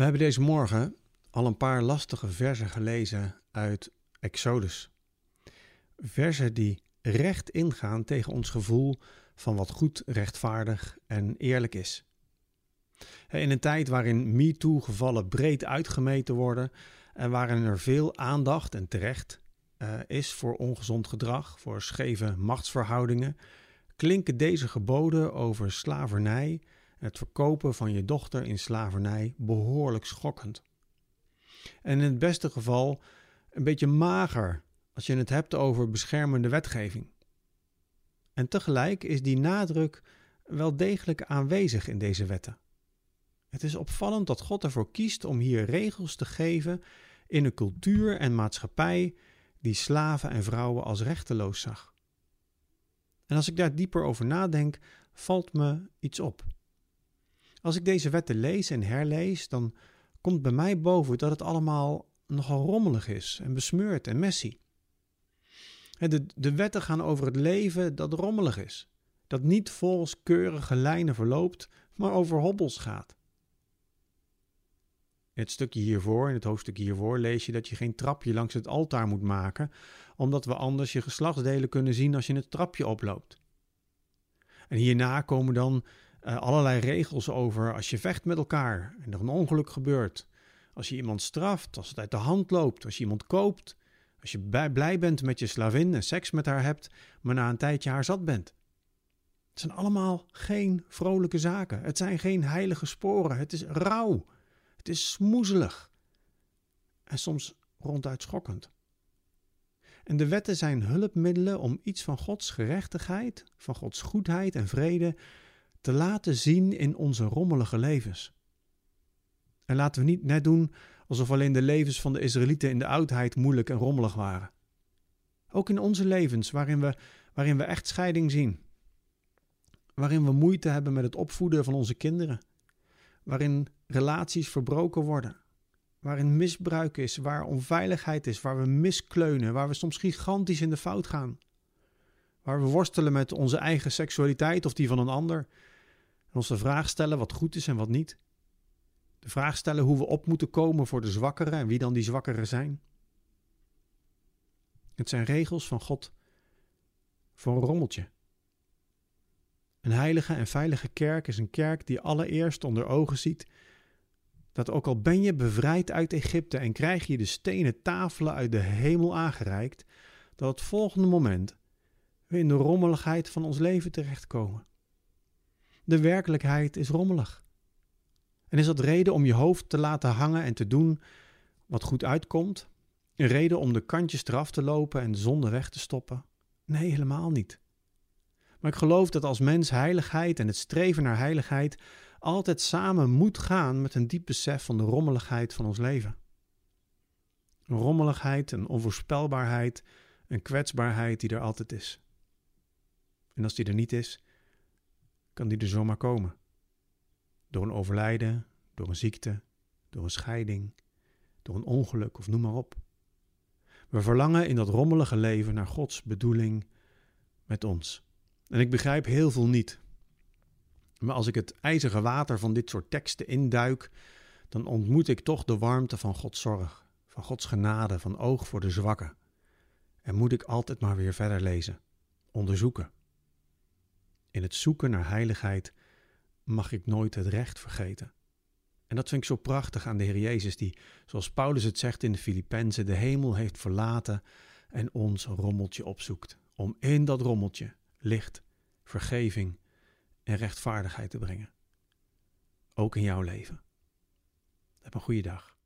We hebben deze morgen al een paar lastige versen gelezen uit Exodus. Versen die recht ingaan tegen ons gevoel van wat goed, rechtvaardig en eerlijk is. In een tijd waarin MeToo-gevallen breed uitgemeten worden en waarin er veel aandacht en terecht uh, is voor ongezond gedrag, voor scheve machtsverhoudingen, klinken deze geboden over slavernij het verkopen van je dochter in slavernij behoorlijk schokkend. En in het beste geval een beetje mager als je het hebt over beschermende wetgeving. En tegelijk is die nadruk wel degelijk aanwezig in deze wetten. Het is opvallend dat God ervoor kiest om hier regels te geven in een cultuur en maatschappij die slaven en vrouwen als rechteloos zag. En als ik daar dieper over nadenk, valt me iets op. Als ik deze wetten lees en herlees, dan komt bij mij boven dat het allemaal nogal rommelig is en besmeurd en messy. De, de wetten gaan over het leven dat rommelig is, dat niet volgens keurige lijnen verloopt, maar over hobbels gaat. In het stukje hiervoor, in het hoofdstuk hiervoor, lees je dat je geen trapje langs het altaar moet maken, omdat we anders je geslachtsdelen kunnen zien als je het trapje oploopt. En hierna komen dan uh, allerlei regels over als je vecht met elkaar en er een ongeluk gebeurt. Als je iemand straft, als het uit de hand loopt, als je iemand koopt. Als je blij bent met je slavin en seks met haar hebt, maar na een tijdje haar zat bent. Het zijn allemaal geen vrolijke zaken. Het zijn geen heilige sporen. Het is rauw. Het is smoezelig. En soms ronduit schokkend. En de wetten zijn hulpmiddelen om iets van Gods gerechtigheid, van Gods goedheid en vrede te laten zien in onze rommelige levens. En laten we niet net doen alsof alleen de levens van de Israëlieten in de oudheid moeilijk en rommelig waren. Ook in onze levens, waarin we, waarin we echt scheiding zien, waarin we moeite hebben met het opvoeden van onze kinderen, waarin relaties verbroken worden, waarin misbruik is, waar onveiligheid is, waar we miskleunen, waar we soms gigantisch in de fout gaan, waar we worstelen met onze eigen seksualiteit of die van een ander, en ons de vraag stellen wat goed is en wat niet. De vraag stellen hoe we op moeten komen voor de zwakkeren en wie dan die zwakkeren zijn. Het zijn regels van God voor een rommeltje. Een heilige en veilige kerk is een kerk die allereerst onder ogen ziet dat ook al ben je bevrijd uit Egypte en krijg je de stenen tafelen uit de hemel aangereikt, dat het volgende moment we in de rommeligheid van ons leven terechtkomen. De werkelijkheid is rommelig. En is dat reden om je hoofd te laten hangen en te doen wat goed uitkomt? Een reden om de kantjes eraf te lopen en de zonde weg te stoppen? Nee, helemaal niet. Maar ik geloof dat als mens heiligheid en het streven naar heiligheid altijd samen moet gaan met een diep besef van de rommeligheid van ons leven. Een rommeligheid, een onvoorspelbaarheid, een kwetsbaarheid die er altijd is. En als die er niet is, kan die er zomaar komen. Door een overlijden, door een ziekte, door een scheiding, door een ongeluk of noem maar op. We verlangen in dat rommelige leven naar Gods bedoeling met ons. En ik begrijp heel veel niet. Maar als ik het ijzige water van dit soort teksten induik, dan ontmoet ik toch de warmte van Gods zorg, van Gods genade, van oog voor de zwakken. En moet ik altijd maar weer verder lezen, onderzoeken. In het zoeken naar heiligheid mag ik nooit het recht vergeten. En dat vind ik zo prachtig aan de Heer Jezus, die, zoals Paulus het zegt in de Filippenzen, de hemel heeft verlaten en ons rommeltje opzoekt. Om in dat rommeltje licht, vergeving en rechtvaardigheid te brengen. Ook in jouw leven. Heb een goede dag.